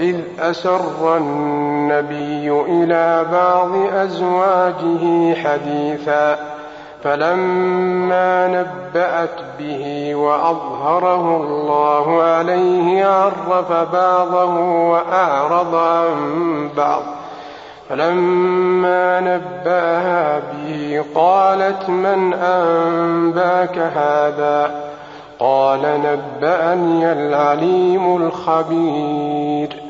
وإذ أسر النبي إلى بعض أزواجه حديثا فلما نبأت به وأظهره الله عليه عرف بعضه وأعرض عن بعض. فلما نبأها به قالت من أنباك هذا؟ قال نبأني العليم الخبير.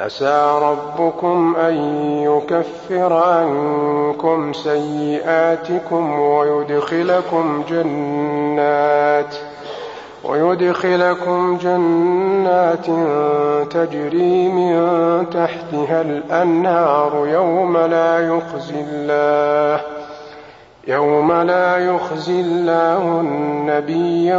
عسى ربكم أن يكفر عنكم سيئاتكم ويدخلكم جنات ويدخلكم جنات تجري من تحتها الأنهار يوم لا يخزي الله يوم لا يخزي الله النبي